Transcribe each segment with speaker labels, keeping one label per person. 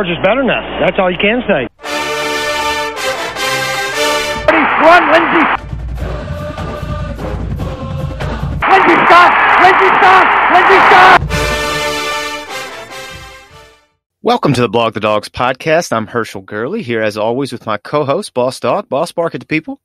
Speaker 1: Georgia's better than us. That's all you can say.
Speaker 2: Run, Lindsey. Lindsey, stop. Lindsey, stop. Lindsey, stop.
Speaker 3: Welcome to the Blog the Dogs podcast. I'm Herschel Gurley here as always with my co-host Boss Dog. Boss, bark at the people.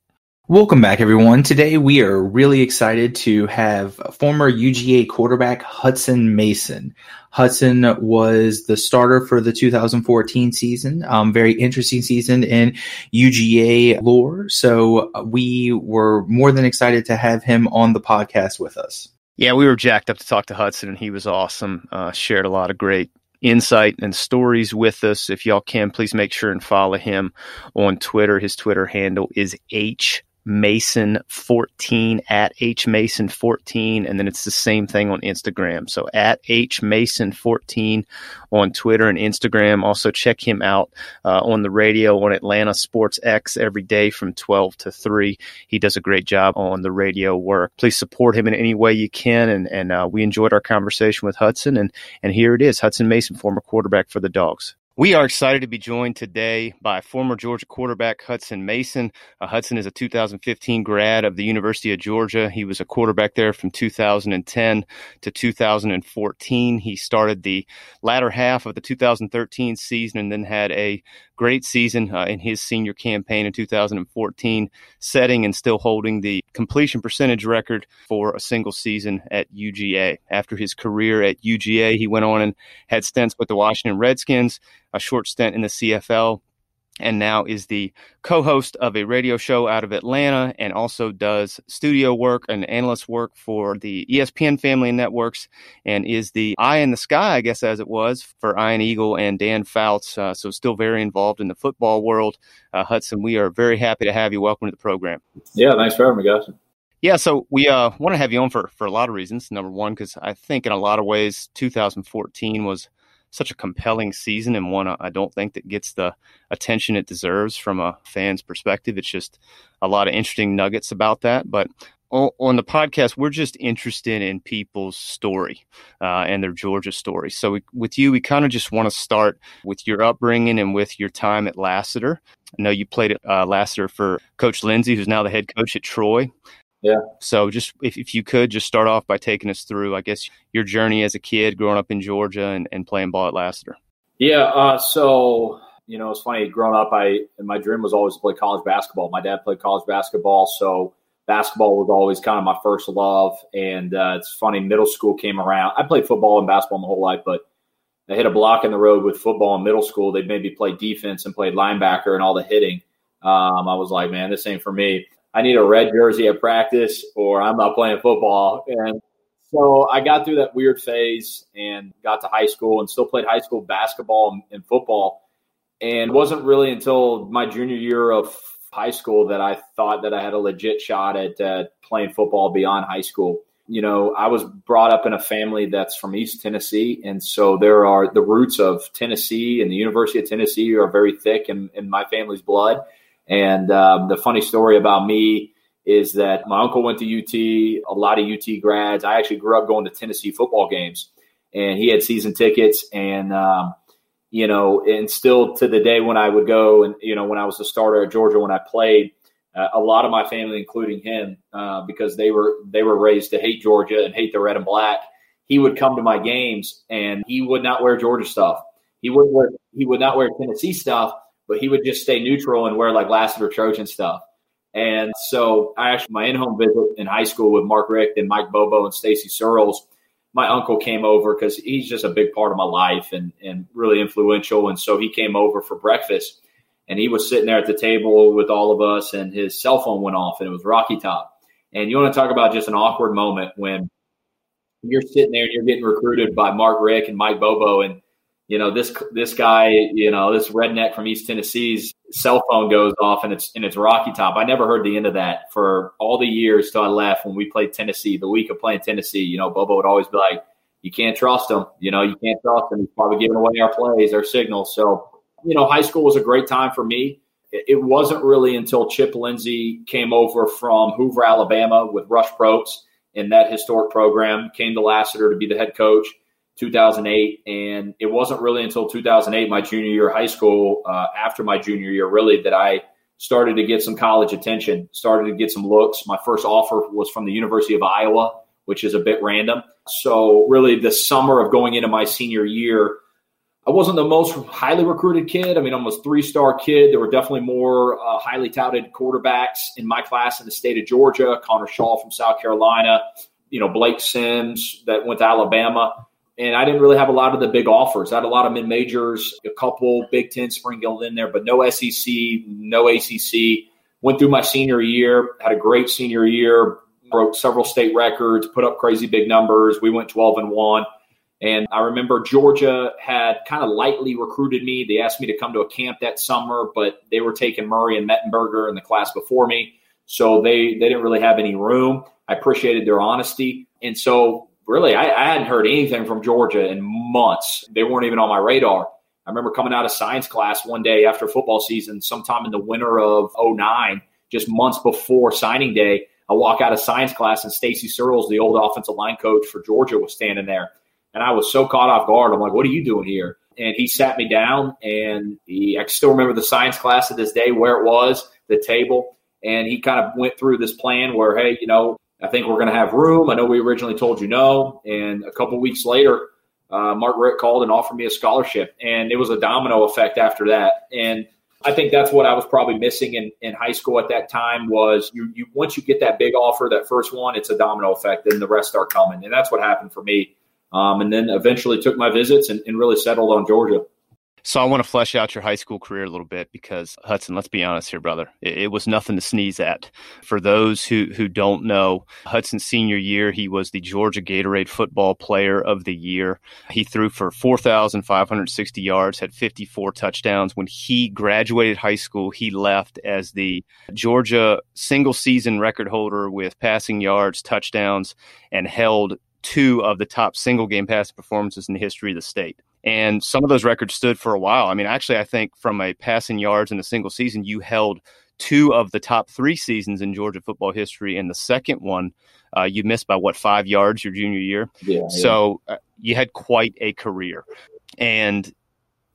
Speaker 4: Welcome back, everyone. Today we are really excited to have former UGA quarterback Hutson Mason. Hutson was the starter for the 2014 season. Um, very interesting season in UGA lore. So uh, we were more than excited to have him on the podcast with us.
Speaker 3: Yeah, we were jacked up to talk to Hutson, and he was awesome. Uh, shared a lot of great insight and stories with us. If y'all can, please make sure and follow him on Twitter. His Twitter handle is H Mason 14 at H Mason 14. And then it's the same thing on Instagram. So at H Mason 14 on Twitter and Instagram. Also check him out uh, on the radio on Atlanta Sports X every day from 12 to 3. He does a great job on the radio work. Please support him in any way you can. And, and uh, we enjoyed our conversation with Hutson. And, and here it is Hutson Mason, former quarterback for the Dogs. We are excited to be joined today by former Georgia quarterback Hutson Mason. Uh, Hutson is a 2015 grad of the University of Georgia. He was a quarterback there from 2010 to 2014. He started the latter half of the 2013 season and then had a great season uh, in his senior campaign in 2014, setting and still holding the completion percentage record for a single season at UGA. After his career at UGA, he went on and had stints with the Washington Redskins, a short stint in the CFL, and now is the co-host of a radio show out of Atlanta and also does studio work and analyst work for the ESPN family networks and is the eye in the sky, I guess, as it was for Ian Eagle and Dan Fouts. Uh, so still very involved in the football world. Uh, Hutson, we are very happy to have you. Welcome to the program.
Speaker 5: Yeah, thanks for having me, guys.
Speaker 3: Yeah, so we uh, want to have you on for, for a lot of reasons. Number one, because I think in a lot of ways, 2014 was such a compelling season and one I don't think that gets the attention it deserves from a fan's perspective. It's just a lot of interesting nuggets about that. But on the podcast, we're just interested in people's story uh, and their Georgia story. So, we, with you, we kind of just want to start with your upbringing and with your time at Lassiter. I know you played at uh, Lassiter for Coach Lindsey, who's now the head coach at Troy.
Speaker 5: Yeah.
Speaker 3: So just if, if you could just start off by taking us through, I guess, your journey as a kid growing up in Georgia and, and playing ball at Lassiter.
Speaker 5: Yeah. Uh, so, you know, it's funny growing up, I, my dream was always to play college basketball. My dad played college basketball. So basketball was always kind of my first love. And uh, it's funny, middle school came around. I played football and basketball my whole life, but I hit a block in the road with football in middle school. They made me play defense and played linebacker and all the hitting. Um, I was like, man, this ain't for me. I need a red jersey at practice or I'm not playing football. And so I got through that weird phase and got to high school and still played high school basketball and football. And it wasn't really until my junior year of high school that I thought that I had a legit shot at uh, playing football beyond high school. You know, I was brought up in a family that's from East Tennessee. And so there are the roots of Tennessee and the University of Tennessee are very thick in, in my family's blood. And um, the funny story about me is that my uncle went to UT, a lot of UT grads. I actually grew up going to Tennessee football games, and he had season tickets. And, um, you know, and still to the day when I would go, and, you know, when I was a starter at Georgia, when I played, uh, a lot of my family, including him, uh, because they were they were raised to hate Georgia and hate the red and black. He would come to my games and he would not wear Georgia stuff. He would wear he would not wear Tennessee stuff but he would just stay neutral and wear like Lassiter Trojan stuff. And so I actually, my in-home visit in high school with Mark Richt and Mike Bobo and Stacy Searels, my uncle came over because he's just a big part of my life and, and really influential. And so he came over for breakfast and he was sitting there at the table with all of us and his cell phone went off and it was Rocky Top. And you want to talk about just an awkward moment when you're sitting there and you're getting recruited by Mark Richt and Mike Bobo and you know this this guy you know this redneck from east tennessee's cell phone goes off and it's and it's rocky top. I never heard the end of that for all the years till i left when we played tennessee the week of playing tennessee you know bobo would always be like you can't trust him. You know you can't trust him. He's probably giving away our plays our signals. So you know high school was a great time for me. It wasn't really until chip lindsey came over from hoover alabama with rush propst in that historic program came to lassiter to be the head coach 2008. And it wasn't really until 2008, my junior year of high school, uh, after my junior year, really, that I started to get some college attention, started to get some looks. My first offer was from the University of Iowa, which is a bit random. So, really, the summer of going into my senior year, I wasn't the most highly recruited kid. I mean, almost three star kid. There were definitely more uh, highly touted quarterbacks in my class in the state of Georgia. Connor Shaw from South Carolina, you know, Blake Sims that went to Alabama. And I didn't really have a lot of the big offers. I had a lot of mid majors, a couple Big Ten sprinkled in there, but no SEC, no ACC. Went through my senior year, had a great senior year, broke several state records, put up crazy big numbers. We went 12 and 1 and I remember Georgia had kind of lightly recruited me. They asked me to come to a camp that summer, but they were taking Murray and Mettenberger in the class before me. So they, they didn't really have any room. I appreciated their honesty. And so, really, I, I hadn't heard anything from Georgia in months. They weren't even on my radar. I remember coming out of science class one day after football season, sometime in the winter of 09, just months before signing day. I walk out of science class and Stacy Searels, the old offensive line coach for Georgia, was standing there. And I was so caught off guard. I'm like, what are you doing here? And he sat me down and he, I still remember the science class to this day, where it was, the table. And he kind of went through this plan where, hey, you know, I think we're going to have room. I know we originally told you no. And a couple weeks later, uh, Mark Richt called and offered me a scholarship. And it was a domino effect after that. And I think that's what I was probably missing in, in high school at that time was you, you once you get that big offer, that first one, it's a domino effect, and the rest start coming. And that's what happened for me um, and then eventually took my visits and, and really settled on Georgia.
Speaker 3: So I want to flesh out your high school career a little bit because Hutson, let's be honest here, brother. It, it, was nothing to sneeze at. For those who who don't know, Hutson's senior year, he was the Georgia Gatorade Football Player of the Year. He threw for 4,560 yards, had 54 touchdowns. When he graduated high school, he left as the Georgia single season record holder with passing yards, touchdowns, and held two of the top single game pass performances in the history of the state. And some of those records stood for a while. I mean, actually, I think from a passing yards in a single season, you held two of the top three seasons in Georgia football history. And the second one, uh, you missed by what, five yards your junior year?
Speaker 5: Yeah.
Speaker 3: So uh, you had quite a career. And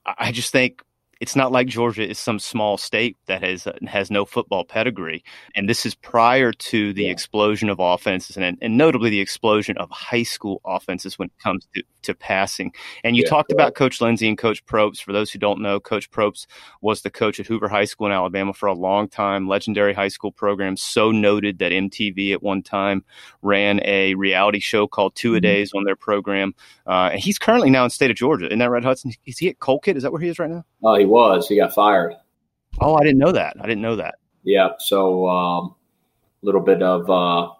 Speaker 3: I just think it's not like Georgia is some small state that has uh, has no football pedigree, and this is prior to the yeah. explosion of offenses and, and notably the explosion of high school offenses when it comes to, to passing. And you yeah, talked about Coach Lindsey and Coach Propst. For those who don't know, Coach Propst was the coach at Hoover High School in Alabama for a long time, legendary high school program, so noted that MTV at one time ran a reality show called Two a mm-hmm. Days on their program. Uh, and he's currently now in the state of Georgia. Isn't that right, Hutson? Is he at Colquitt? Is that where he is right now?
Speaker 5: Oh, he was. He got fired.
Speaker 3: Oh, I didn't know that. I didn't know that.
Speaker 5: Yeah. So a um, little bit of uh,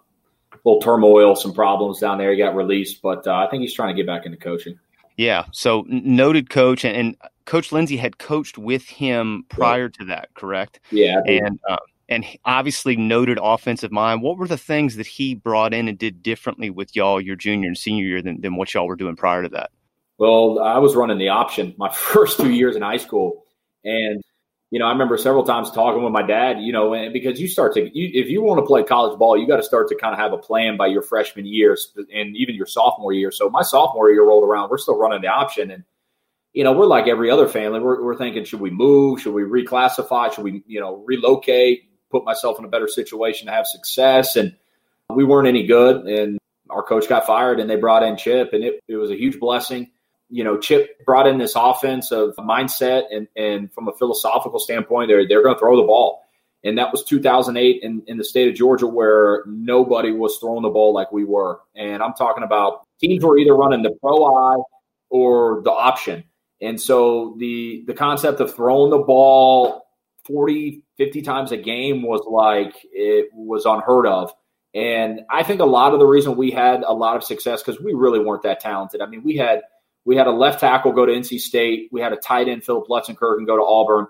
Speaker 5: little turmoil, some problems down there. He got released, but uh, I think he's trying to get back into coaching.
Speaker 3: Yeah. So noted coach, and, and Coach Lindsey had coached with him prior to that, correct?
Speaker 5: Yeah.
Speaker 3: And uh, and obviously noted offensive mind. What were the things that he brought in and did differently with y'all your junior and senior year than, than what y'all were doing prior to that?
Speaker 5: Well, I was running the option my first two years in high school, and you know, I remember several times talking with my dad, you know, and because you start to, you, if you want to play college ball, you got to start to kind of have a plan by your freshman year and even your sophomore year. So my sophomore year rolled around, we're still running the option. And, you know, we're like every other family. We're, we're thinking, should we move? Should we reclassify? Should we, you know, relocate, put myself in a better situation to have success? And we weren't any good. And our coach got fired and they brought in Chip and it, it was a huge blessing you know, Chip brought in this offensive mindset, and and from a philosophical standpoint, they're they're going to throw the ball, and that was 2008 in, in the state of Georgia where nobody was throwing the ball like we were, and I'm talking about teams were either running the pro eye or the option, and so the the concept of throwing the ball 40, 50 times a game was like it was unheard of. And I think a lot of the reason we had a lot of success because we really weren't that talented. I mean, we had we had a left tackle go to NC State. We had a tight end, Philip Lutzenkirchen, go to Auburn.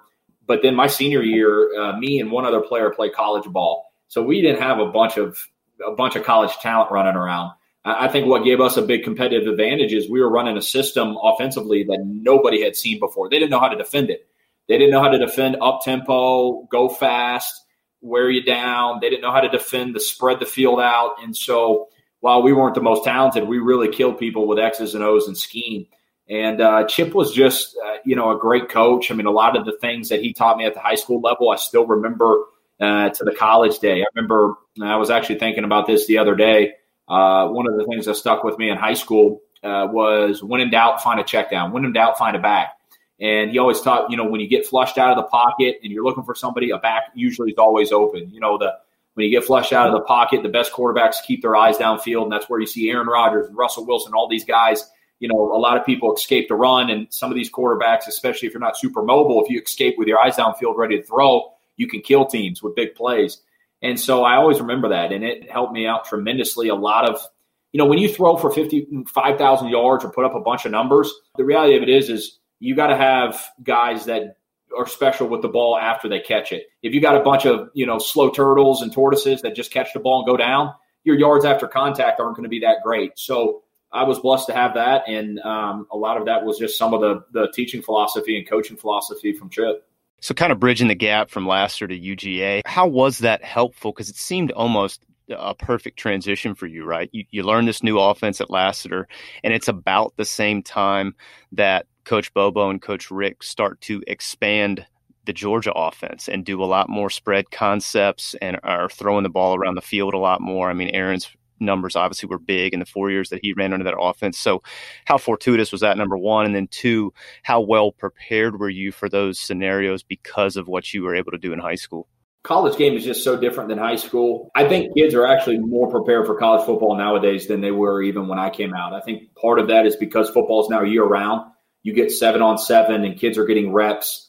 Speaker 5: But then my senior year, uh, me and one other player played college ball. So we didn't have a bunch of a bunch of college talent running around. I think what gave us a big competitive advantage is we were running a system offensively that nobody had seen before. They didn't know how to defend it. They didn't know how to defend up tempo, go fast, wear you down. They didn't know how to defend the spread the field out. And so while we weren't the most talented, we really killed people with X's and O's and scheme. And uh, Chip was just, uh, you know, a great coach. I mean, a lot of the things that he taught me at the high school level, I still remember uh, to the college day. I remember I was actually thinking about this the other day. Uh, one of the things that stuck with me in high school uh, was when in doubt, find a check down. When in doubt, find a back. And he always taught, you know, when you get flushed out of the pocket and you're looking for somebody, a back usually is always open. You know, the when you get flushed out of the pocket, the best quarterbacks keep their eyes downfield, and that's where you see Aaron Rodgers and Russell Wilson, all these guys. You know, a lot of people escape to run, and some of these quarterbacks, especially if you're not super mobile, if you escape with your eyes downfield, ready to throw, you can kill teams with big plays. And so I always remember that, and it helped me out tremendously. A lot of, you know, when you throw for 55,000 yards or put up a bunch of numbers, the reality of it is, is you got to have guys that are special with the ball after they catch it. If you got a bunch of, you know, slow turtles and tortoises that just catch the ball and go down, your yards after contact aren't going to be that great. So I was blessed to have that. And um, a lot of that was just some of the, the teaching philosophy and coaching philosophy from Chip.
Speaker 3: So, kind of bridging the gap from Lassiter to UGA, how was that helpful? Because it seemed almost a perfect transition for you, right? You, you learn this new offense at Lassiter, and it's about the same time that Coach Bobo and Coach Richt start to expand the Georgia offense and do a lot more spread concepts and are throwing the ball around the field a lot more. I mean, Aaron's numbers obviously were big in the four years that he ran under that offense. So, how fortuitous was that? Number one, and then two, how well prepared were you for those scenarios because of what you were able to do in high school?
Speaker 5: College game is just so different than high school. I think kids are actually more prepared for college football nowadays than they were even when I came out. I think part of that is because football is now year round. You get seven on seven, and kids are getting reps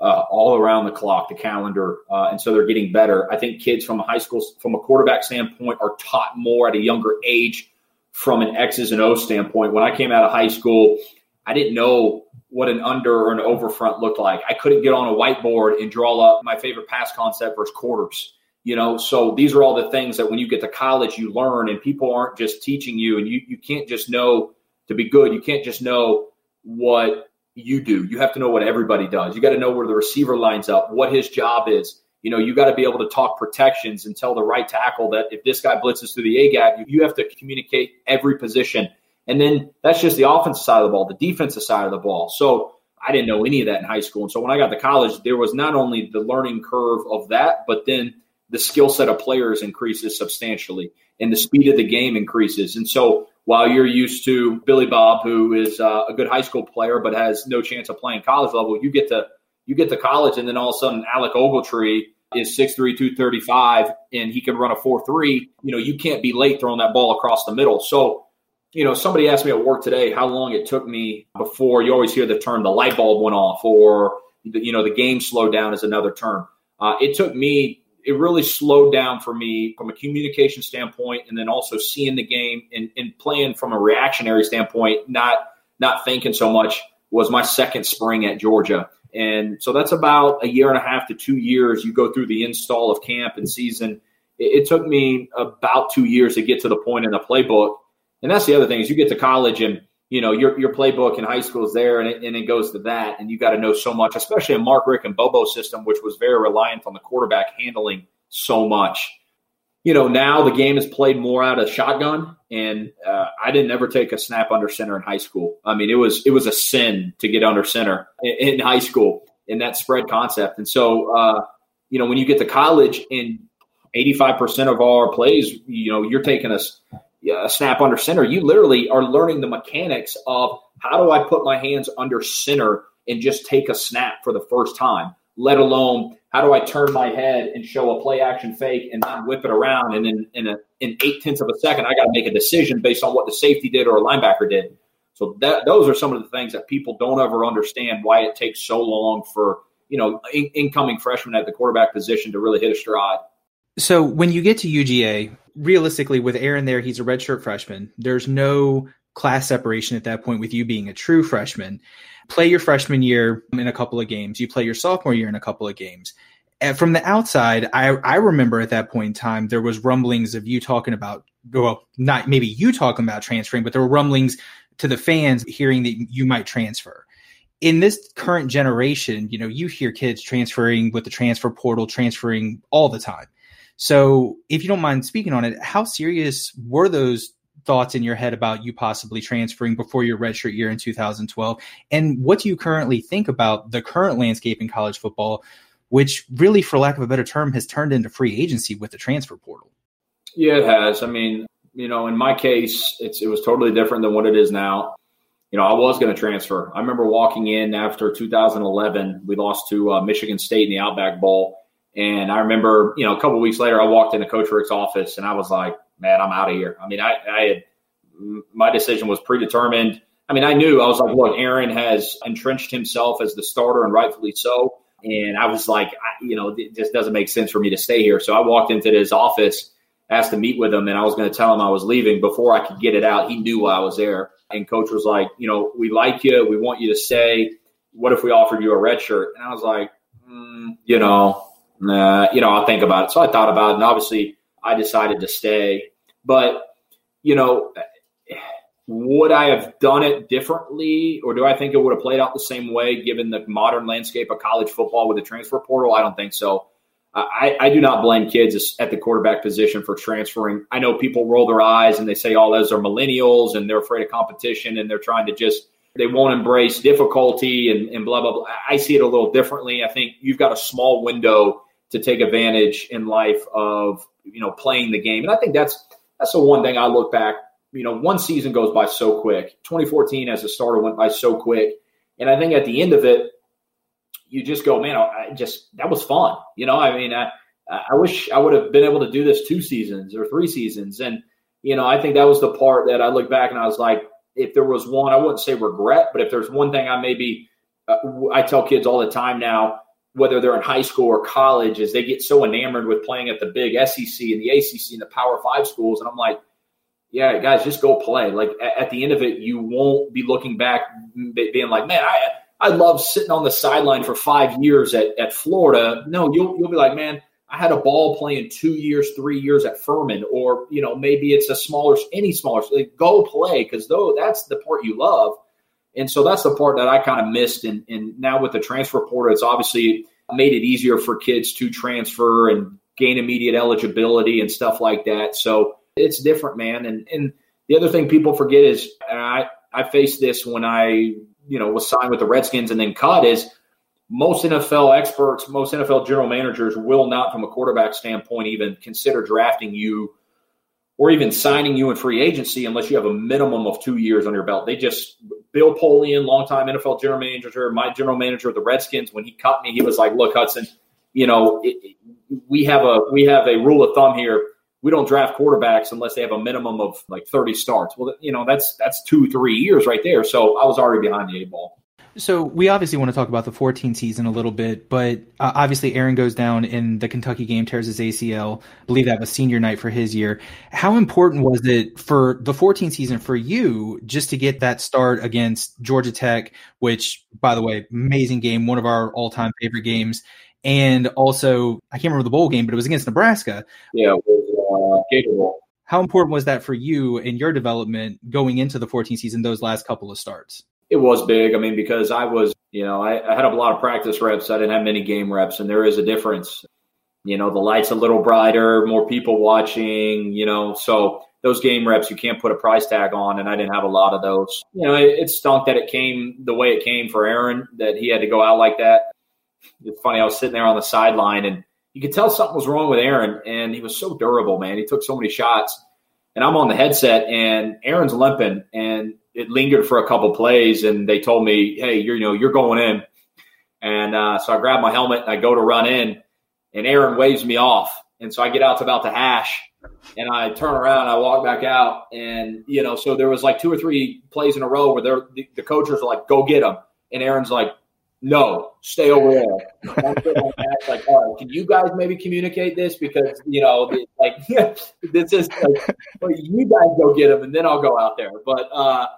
Speaker 5: uh, all around the clock, the calendar, uh, and so they're getting better. I think kids from a high school, from a quarterback standpoint, are taught more at a younger age from an X's and O's standpoint. When I came out of high school, I didn't know what an under or an over front looked like. I couldn't get on a whiteboard and draw up my favorite pass concept versus quarters. You know, so these are all the things that when you get to college, you learn, and people aren't just teaching you, and you you can't just know to be good. You can't just know what you do. You have to know what everybody does. You got to know where the receiver lines up, what his job is. You know, you got to be able to talk protections and tell the right tackle that if this guy blitzes through the A gap, you, have to communicate every position. And then that's just the offensive side of the ball, the defensive side of the ball. So I didn't know any of that in high school. And so when I got to college, there was not only the learning curve of that, but then the skill set of players increases substantially and the speed of the game increases. And so while you're used to Billy Bob, who is uh, a good high school player but has no chance of playing college level, you get to you get to college, and then all of a sudden Alec Ogletree is 6'3", 235, and he can run a 4'3". You know, you can't be late throwing that ball across the middle. So, you know, somebody asked me at work today how long it took me before you always hear the term the light bulb went off or, you know, the game slowed down is another term. Uh, it took me it really slowed down for me from a communication standpoint and then also seeing the game and, and playing from a reactionary standpoint, not not thinking so much was my second spring at Georgia. And so that's about a year and a half to two years. You go through the install of camp and season. It, it took me about two years to get to the point in the playbook. And that's the other thing is you get to college and you know your your playbook in high school is there and it, and it goes to that. And you got to know so much especially in mark Richt and bobo system which was very reliant on the quarterback handling so much. You know now the game is played more out of shotgun and uh, i didn't ever take a snap under center in high school. I mean it was it was a sin to get under center in, in high school in that spread concept. And so uh, you know when you get to college and 85% of our plays you know you're taking us a snap under center, you literally are learning the mechanics of how do I put my hands under center and just take a snap for the first time, let alone how do I turn my head and show a play action fake and then whip it around. And then in, a, in eight tenths of a second, I got to make a decision based on what the safety did or a linebacker did. So that, those are some of the things that people don't ever understand why it takes so long for, you know, in, incoming freshmen at the quarterback position to really hit a stride.
Speaker 4: So when you get to UGA, realistically, with Aaron there, he's a redshirt freshman. There's no class separation at that point with you being a true freshman. Play your freshman year in a couple of games. You play your sophomore year in a couple of games. And from the outside, I, I remember at that point in time, there was rumblings of you talking about, well, not maybe you talking about transferring, but there were rumblings to the fans hearing that you might transfer. In this current generation, you know, you hear kids transferring with the transfer portal, transferring all the time. So, if you don't mind speaking on it, how serious were those thoughts in your head about you possibly transferring before your redshirt year in 2012? And what do you currently think about the current landscape in college football, which really, for lack of a better term, has turned into free agency with the transfer portal?
Speaker 5: Yeah, it has. I mean, you know, in my case, it was totally different than what it is now. You know, I was going to transfer. I remember walking in after 2011. We lost to uh, Michigan State in the Outback Bowl, and I remember, you know, a couple weeks later, I walked into Coach Richt's office, and I was like, "Man, I'm out of here." I mean, I, I had my decision was predetermined. I mean, I knew I was like, "Look, Aaron has entrenched himself as the starter, and rightfully so." And I was like, I, you know, it just doesn't make sense for me to stay here. So I walked into his office asked to meet with him and I was going to tell him I was leaving before I could get it out. He knew I was there. And coach was like, you know, we like you. We want you to stay. What if we offered you a red shirt? And I was like, mm, you know, nah, you know, I'll think about it. So I thought about it and obviously I decided to stay. But, you know, would I have done it differently or do I think it would have played out the same way given the modern landscape of college football with the transfer portal? I don't think so. I, I, do not blame kids at the quarterback position for transferring. I know people roll their eyes and they say, oh, those are millennials and they're afraid of competition and they're trying to just, they won't embrace difficulty and, and blah, blah, blah. I see it a little differently. I think you've got a small window to take advantage in life of, you know, playing the game. And I think that's, that's the one thing I look back, you know, one season goes by so quick. 2014 as a starter went by so quick. And I think at the end of it, you just go, man, I just that was fun. You know, I mean, I I wish I would have been able to do this two seasons or three seasons, and you know, I think that was the part that I look back and I was like, if there was one, I wouldn't say regret, but if there's one thing I maybe uh, I tell kids all the time now, whether they're in high school or college, is they get so enamored with playing at the big SEC and the ACC and the Power Five schools, and I'm like, yeah, guys, just go play. Like at, the end of it, you won't be looking back being like, man, I I love sitting on the sideline for five years at, at Florida. No, you'll you'll be like, man, I had a ball playing two years, three years at Furman, or you know maybe it's a smaller, any smaller. Like, go play because though that's the part you love, and so that's the part that I kind of missed. And and now with the transfer portal, it's obviously made it easier for kids to transfer and gain immediate eligibility and stuff like that. So it's different, man. And and the other thing people forget is I I faced this when I you know was signed with the Redskins and then cut is most NFL experts, most NFL general managers will not, from a quarterback standpoint, even consider drafting you or even signing you in free agency unless you have a minimum of two years on your belt. They just Bill Polian, longtime NFL general manager, my general manager of the Redskins, when he cut me, he was like, "Look, Hutson, you know, it, we have a we have a rule of thumb here we don't draft quarterbacks unless they have a minimum of like 30 starts. Well, you know, that's that's two, three years right there. So I was already behind the eight ball.
Speaker 4: So we obviously want to talk about the 14 season a little bit, but uh, obviously Aaron goes down in the Kentucky game, tears his ACL. I believe that was senior night for his year. How important was it for the 14 season for you just to get that start against Georgia Tech, which, by the way, amazing game, one of our all time favorite games, and also I can't remember the bowl game, but it was against Nebraska.
Speaker 5: Yeah, uh, capable.
Speaker 4: How important was that for you in your development going into the 14 season, those last couple of starts?
Speaker 5: It was big. I mean, because I was, you know, I, I had a lot of practice reps. I didn't have many game reps, and there is a difference. You know, the light's a little brighter, more people watching, you know, so those game reps you can't put a price tag on, and I didn't have a lot of those. You know, it, it stunk that it came the way it came for Aaron, that he had to go out like that. It's funny, I was sitting there on the sideline and you could tell something was wrong with Aaron, and he was so durable, man. He took so many shots, and I'm on the headset, and Aaron's limping, and it lingered for a couple plays, and they told me, "Hey, you're you know you're going in," and uh, so I grab my helmet and I go to run in, and Aaron waves me off, and so I get out to about the hash, and I turn around, I walk back out, and you know, so there was like two or three plays in a row where the, the coaches are like, "Go get him," and Aaron's like, no, stay over there. like, can you guys maybe communicate this because you know, like, this is like, well, you guys go get him, and then I'll go out there. But uh,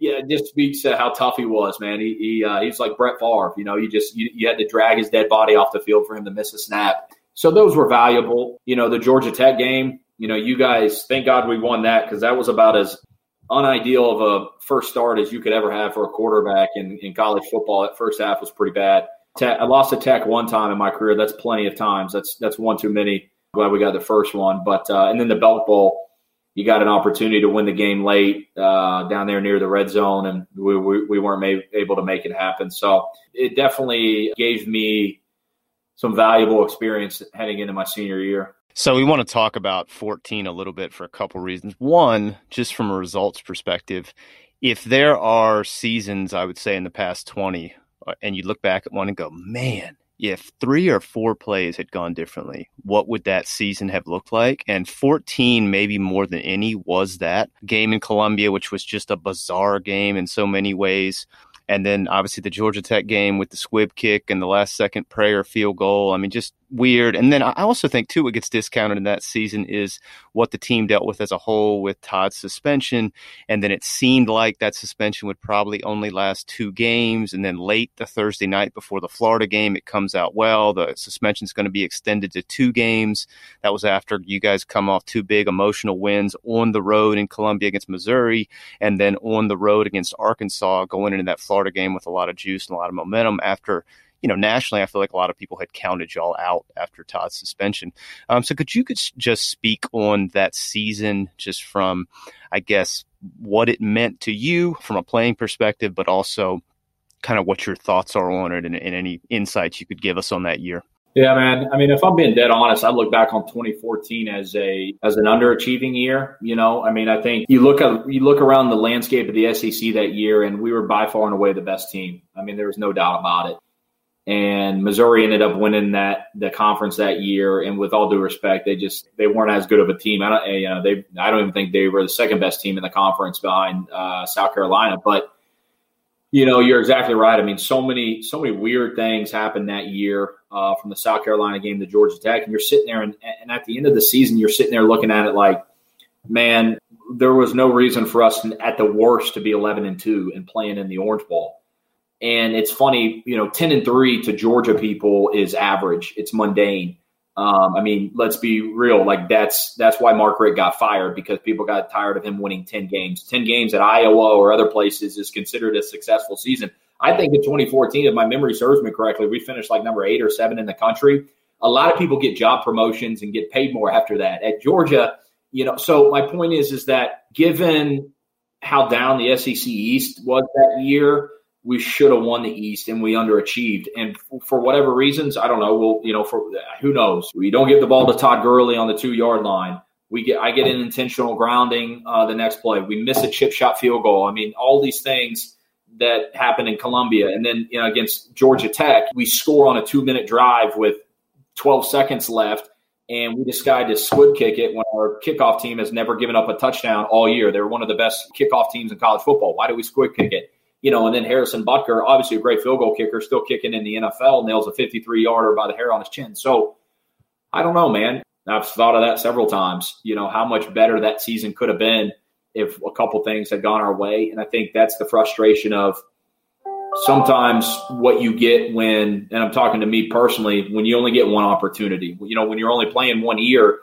Speaker 5: yeah, it just speaks to how tough he was, man. He, he uh, he's like Brett Favre. You know, you just you, you had to drag his dead body off the field for him to miss a snap. So those were valuable. You know, the Georgia Tech game. You know, you guys, thank God we won that because that was about as unideal of a first start as you could ever have for a quarterback in, in college football. That first half was pretty bad. I lost a tech one time in my career. That's plenty of times. That's that's one too many. Glad we got the first one, but uh, and then the Belk Bowl. You got an opportunity to win the game late uh, down there near the red zone, and we, we, we weren't able to make it happen. So it definitely gave me some valuable experience heading into my senior year.
Speaker 3: So we want to talk about 14 a little bit for a couple reasons. One, just from a results perspective, if there are seasons, I would say in the past 20, uh, and you look back at one and go, man, if three or four plays had gone differently, what would that season have looked like? And 14, maybe more than any, was that game in Columbia, which was just a bizarre game in so many ways. And then obviously the Georgia Tech game with the squib kick and the last second prayer field goal. I mean, just weird. And then I also think too, what gets discounted in that season is what the team dealt with as a whole with Todd's suspension. And then it seemed like that suspension would probably only last two games. And then late the Thursday night before the Florida game, it comes out well. The suspension is going to be extended to two games. That was after you guys come off two big emotional wins on the road in Columbia against Missouri and then on the road against Arkansas, going into that Florida game with a lot of juice and a lot of momentum after you know, nationally, I feel like a lot of people had counted y'all out after Todd's suspension. Um, so could you could just speak on that season, just from, I guess, what it meant to you from a playing perspective, but also kind of what your thoughts are on it and, and any insights you could give us on that year.
Speaker 5: Yeah, man. I mean, if I'm being dead honest, I look back on 2014 as a as an underachieving year. You know, I mean, I think you look at you look around the landscape of the SEC that year, and we were by far and away the best team. I mean, there was no doubt about it and Missouri ended up winning that the conference that year. And with all due respect, they just they weren't as good of a team. I don't, you know, they I don't even think they were the second best team in the conference behind uh, South Carolina. But you know, you're exactly right. I mean, so many so many weird things happened that year uh, from the South Carolina game to Georgia Tech, and you're sitting there, and, and at the end of the season, you're sitting there looking at it like, man, there was no reason for us at the worst to be 11 and two and playing in the Orange Bowl and it's funny, you know, 10 and 3 to Georgia people is average. It's mundane. Um, I mean, let's be real. Like that's that's why Mark Richt got fired because people got tired of him winning 10 games. 10 games at Iowa or other places is considered a successful season. I think in 2014, if my memory serves me correctly, we finished like number eight or seven in the country. A lot of people get job promotions and get paid more after that. At Georgia, you know, so my point is, is that given how down the SEC East was that year, we should have won the East and we underachieved. And for whatever reasons, I don't know. Well, you know, for who knows? We don't give the ball to Todd Gurley on the two yard line. We get I get an intentional grounding uh, the next play. We miss a chip shot field goal. I mean, all these things that happen in Columbia, and then you know against Georgia Tech, we score on a two minute drive with 12 seconds left. And we decide to squib kick it when our kickoff team has never given up a touchdown all year. They're one of the best kickoff teams in college football. Why do we squib kick it? You know, and then Harrison Butker, obviously a great field goal kicker, still kicking in the NFL, nails a 53 yarder by the hair on his chin. So I don't know, man. I've thought of that several times, you know, how much better that season could have been if a couple things had gone our way. And I think that's the frustration of sometimes what you get when, and I'm talking to me personally, when you only get one opportunity, you know, when you're only playing one year,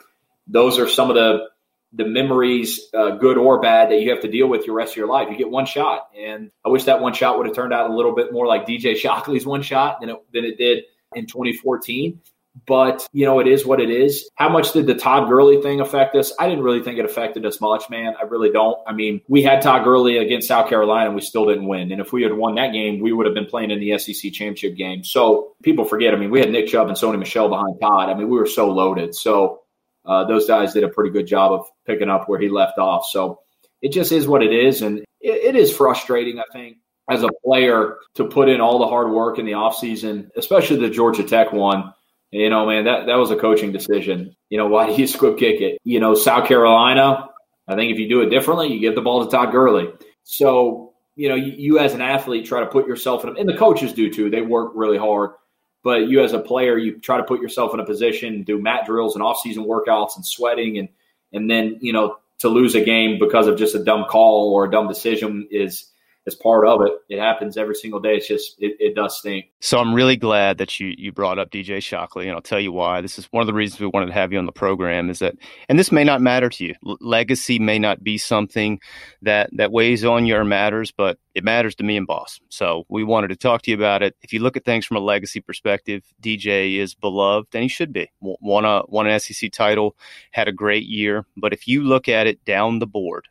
Speaker 5: those are some of the the memories, uh, good or bad, that you have to deal with your rest of your life. You get one shot, and I wish that one shot would have turned out a little bit more like DJ Shockley's one shot than it, than it did in 2014. But you know, it is what it is. How much did the Todd Gurley thing affect us? I didn't really think it affected us much, man. I really don't. I mean, we had Todd Gurley against South Carolina, and we still didn't win. And if we had won that game, we would have been playing in the SEC championship game. So people forget. I mean, we had Nick Chubb and Sony Michel behind Todd. I mean, we were so loaded. So uh, those guys did a pretty good job of picking up where he left off. So it just is what it is. And it, it is frustrating, I think, as a player to put in all the hard work in the offseason, especially the Georgia Tech one. You know, man, that, that was a coaching decision. You know, why do you squib kick it? You know, South Carolina, I think if you do it differently, you give the ball to Todd Gurley. So, you know, you, you as an athlete try to put yourself in, and the coaches do too. They work really hard but you as a player, you try to put yourself in a position, do mat drills and off-season workouts and sweating, and and then you know to lose a game because of just a dumb call or a dumb decision is it's part of it. It happens every single day. It's just it, it does stink.
Speaker 3: So I'm really glad that you you brought up DJ Shockley, and I'll tell you why. This is one of the reasons we wanted to have you on the program. Is that, and this may not matter to you. Legacy may not be something that that weighs on your matters, but it matters to me and Boss. So we wanted to talk to you about it. If you look at things from a legacy perspective, DJ is beloved, and he should be. Won a won an SEC title, had a great year. But if you look at it down the board,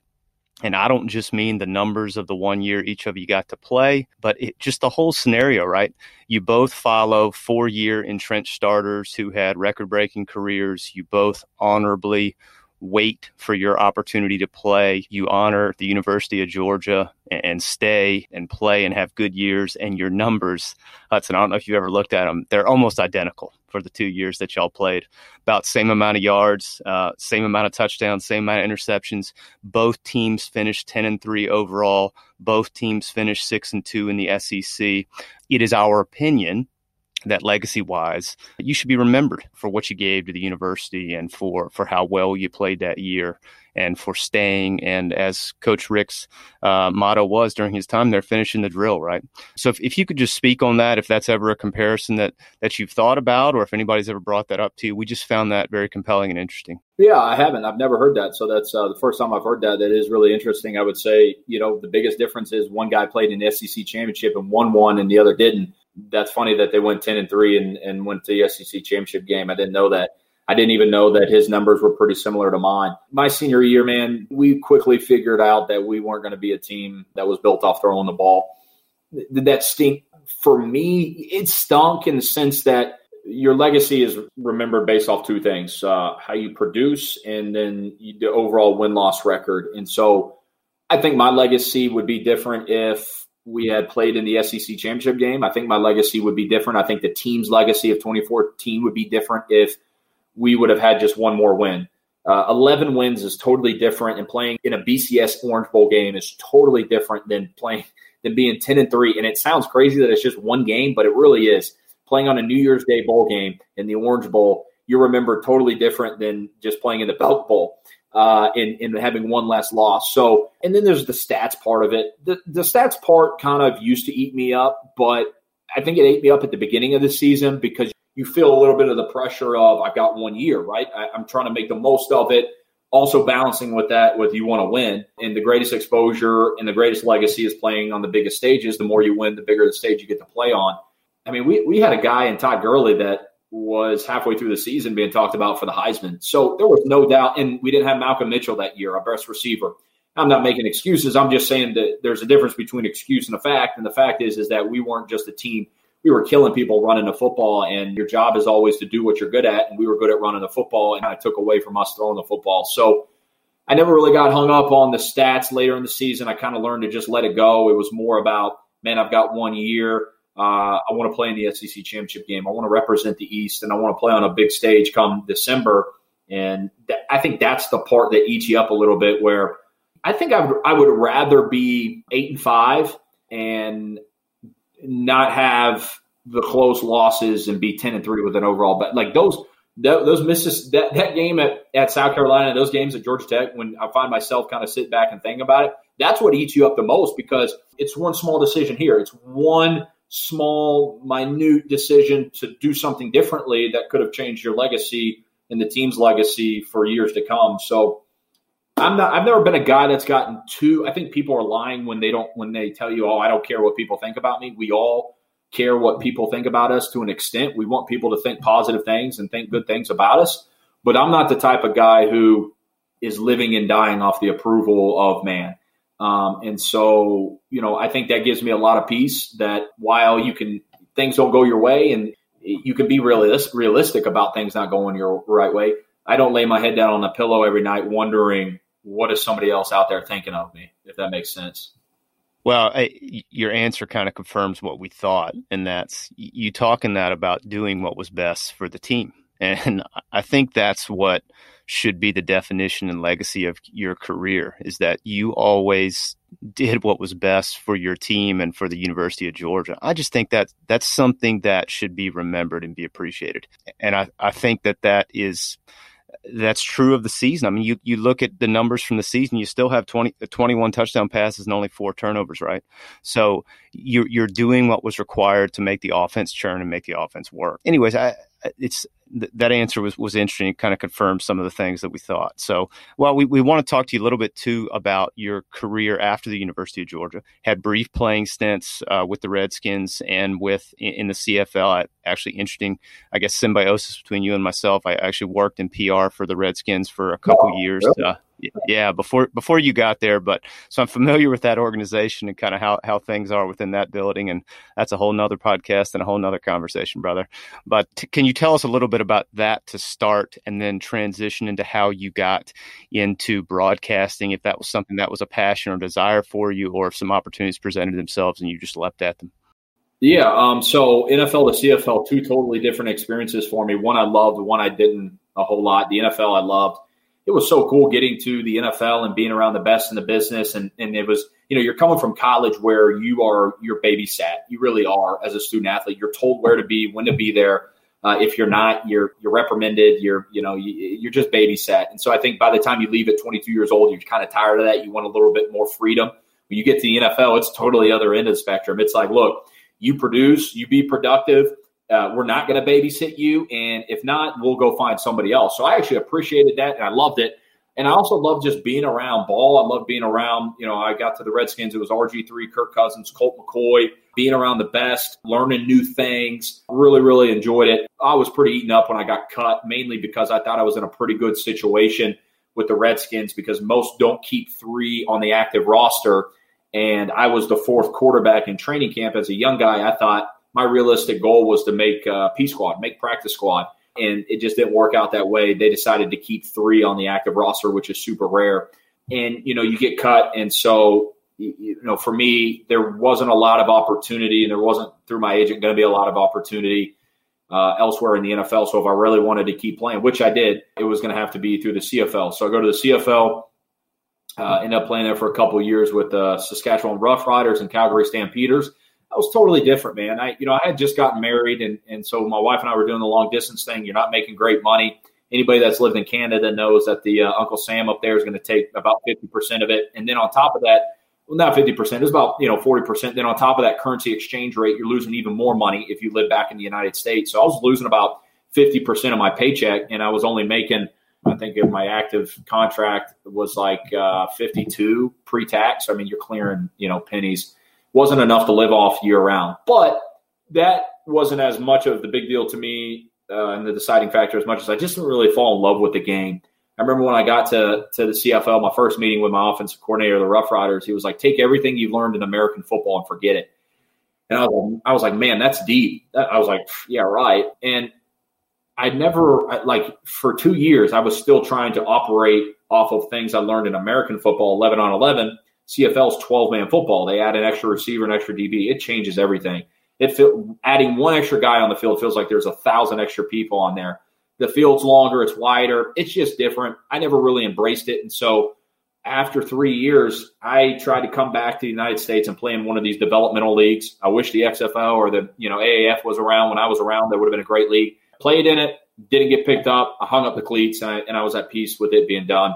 Speaker 3: and I don't just mean the numbers of the one year each of you got to play, but it, just the whole scenario, right? You both follow four year entrenched starters who had record breaking careers. You both honorably wait for your opportunity to play. You honor the University of Georgia and stay and play and have good years. And your numbers, Hutson, I don't know if you've ever looked at them, they're almost identical for the two years that y'all played. About same amount of yards, uh, same amount of touchdowns, same amount of interceptions. Both teams finished 10 and 3 overall. Both teams finished 6 and 2 in the SEC. It is our opinion that legacy wise, you should be remembered for what you gave to the university and for, for how well you played that year and for staying. And as Coach Richt's uh, motto was during his time there, finishing the drill, right? So if, if you could just speak on that, if that's ever a comparison that, that you've thought about, or if anybody's ever brought that up to you, we just found that very compelling and interesting.
Speaker 5: Yeah, I haven't. I've never heard that. So that's uh, the first time I've heard that. That is really interesting. I would say, you know, the biggest difference is one guy played in the SEC championship and won one and the other didn't that's funny that they went 10 and 3 and, and went to the SEC championship game. I didn't know that. I didn't even know that his numbers were pretty similar to mine. My senior year, man, we quickly figured out that we weren't going to be a team that was built off throwing the ball. Did that stink? For me, it stunk in the sense that your legacy is remembered based off two things uh, how you produce and then the overall win loss record. And so I think my legacy would be different if we had played in the SEC championship game. I think my legacy would be different. I think the team's legacy of 2014 would be different if we would have had just one more win. Uh, 11 wins is totally different, and playing in a BCS Orange Bowl game is totally different than playing than being 10 and three. And it sounds crazy that it's just one game, but it really is. Playing on a New Year's Day bowl game in the Orange Bowl, you remember totally different than just playing in the Belk Bowl uh, in, in having one less loss. So, and then there's the stats part of it. The, the stats part kind of used to eat me up, but I think it ate me up at the beginning of the season because you feel a little bit of the pressure of I've got one year, right? I, I'm trying to make the most of it. Also balancing with that with you want to win. And the greatest exposure and the greatest legacy is playing on the biggest stages. The more you win, the bigger the stage you get to play on. I mean, we, we had a guy in Todd Gurley that was halfway through the season being talked about for the Heisman. So there was no doubt. And we didn't have Malcolm Mitchell that year, our best receiver. I'm not making excuses. I'm just saying that there's a difference between excuse and a fact. And the fact is, is that we weren't just a team. We were killing people running the football, and your job is always to do what you're good at. And we were good at running the football, and I took away from us throwing the football. So I never really got hung up on the stats later in the season. I kind of learned to just let it go. It was more about, man, I've got one year. Uh, I want to play in the SEC championship game. I want to represent the East, and I want to play on a big stage come December. And th- I think that's the part that eats you up a little bit. Where I think I would, I would rather be eight and five and not have the close losses and be ten and three with an overall. But like those those misses that, that game at, at South Carolina, those games at Georgia Tech, when I find myself kind of sit back and think about it, that's what eats you up the most because it's one small decision here. It's one small, minute decision to do something differently that could have changed your legacy and the team's legacy for years to come. So I'm not I've never been a guy that's gotten too I think people are lying when they don't when they tell you, Oh, I don't care what people think about me. We all care what people think about us to an extent. We want people to think positive things and think good things about us. But I'm not the type of guy who is living and dying off the approval of man. Um, and so, you know, I think that gives me a lot of peace that while you can, things don't go your way and you can be realist, realistic about things not going your right way. I don't lay my head down on the pillow every night wondering what is somebody else out there thinking of me, if that makes sense.
Speaker 3: Well, I, your answer kind of confirms what we thought, and that's you talking that about doing what was best for the team. And I think that's what should be the definition and legacy of your career is that you always did what was best for your team and for the University of Georgia. I just think that that's something that should be remembered and be appreciated. And I, I think that that is that's true of the season. I mean, you, you look at the numbers from the season, you still have 20, 21 touchdown passes and only four turnovers, right? So you're, you're doing what was required to make the offense churn and make the offense work. Anyways, I, it's th- that answer was, was interesting. It kind of confirmed some of the things that we thought. So, well, we, we want to talk to you a little bit too about your career after the University of Georgia. Had brief playing stints uh, with the Redskins and with in, in the CFL. I, actually, interesting, I guess, symbiosis between you and myself. I actually worked in PR for the Redskins for a couple oh, years. Really? Uh, yeah before before you got there but so i'm familiar with that organization and kind of how, how things are within that building and that's a whole nother podcast and a whole nother conversation brother. But t- can you tell us a little bit about that to start and then transition into how you got into broadcasting if that was something that was a passion or desire for you or if some opportunities presented themselves and you just leapt at them?
Speaker 5: Yeah um, so nfl to cfl two totally different experiences for me. One i loved one i didn't a whole lot. The nfl i loved it was so cool getting to the NFL and being around the best in the business. And, and it was, you know, you're coming from college where you are, you're babysat. You really are as a student athlete. You're told where to be, when to be there. Uh, if you're not, you're you're reprimanded. You're you know you, are just babysat. And so I think by the time you leave at 22 years old, you're kind of tired of that. You want a little bit more freedom. When you get to the NFL, it's totally other end of the spectrum. It's like, look, you produce, you be productive uh, we're not going to babysit you. And if not, we'll go find somebody else. So I actually appreciated that and I loved it. And I also love just being around ball. I love being around, you know, I got to the Redskins. It was RG3, Kirk Cousins, Colt McCoy, being around the best, learning new things. Really, really enjoyed it. I was pretty eaten up when I got cut, mainly because I thought I was in a pretty good situation with the Redskins because most don't keep three on the active roster. And I was the fourth quarterback in training camp as a young guy. I thought, my realistic goal was to make uh, P squad, make practice squad, and it just didn't work out that way. They decided to keep three on the active roster, which is super rare. And you know, you get cut, and so you know, for me, there wasn't a lot of opportunity, and there wasn't through my agent going to be a lot of opportunity uh, elsewhere in the NFL. So if I really wanted to keep playing, which I did, it was going to have to be through the CFL. So I go to the CFL. Uh, end up playing there for a couple years with the Saskatchewan Roughriders and Calgary Stampeders that was totally different, man. I, you know, I had just gotten married, and and so my wife and I were doing the long distance thing. You're not making great money. Anybody that's lived in Canada knows that the uh, Uncle Sam up there is going to take about fifty percent of it, and then on top of that, well, not fifty percent, it's about you know forty percent. Then on top of that currency exchange rate, you're losing even more money if you live back in the United States. So I was losing about fifty percent of my paycheck, and I was only making. I think if my active contract was like uh, 52 pre-tax. I mean, you're clearing, you know, pennies wasn't enough to live off year round. But that wasn't as much of the big deal to me uh, and the deciding factor as much as I just didn't really fall in love with the game. I remember when I got to to the CFL, my first meeting with my offensive coordinator, the Rough Riders, he was like, "Take everything you've learned in American football and forget it." And I was, I was like, "Man, that's deep." I was like, "Yeah, right." And I never like for two years, I was still trying to operate off of things I learned in American football, eleven on eleven, CFL's 12 man football. They add an extra receiver, an extra DB. It changes everything. It feel, adding one extra guy on the field feels like there's a thousand extra people on there. The field's longer, it's wider. It's just different. I never really embraced it, and so after three years, I tried to come back to the United States and play in one of these developmental leagues. I wish the XFL or the you know AAF was around when I was around. That would have been a great league. Played in it, didn't get picked up. I hung up the cleats and I, and I was at peace with it being done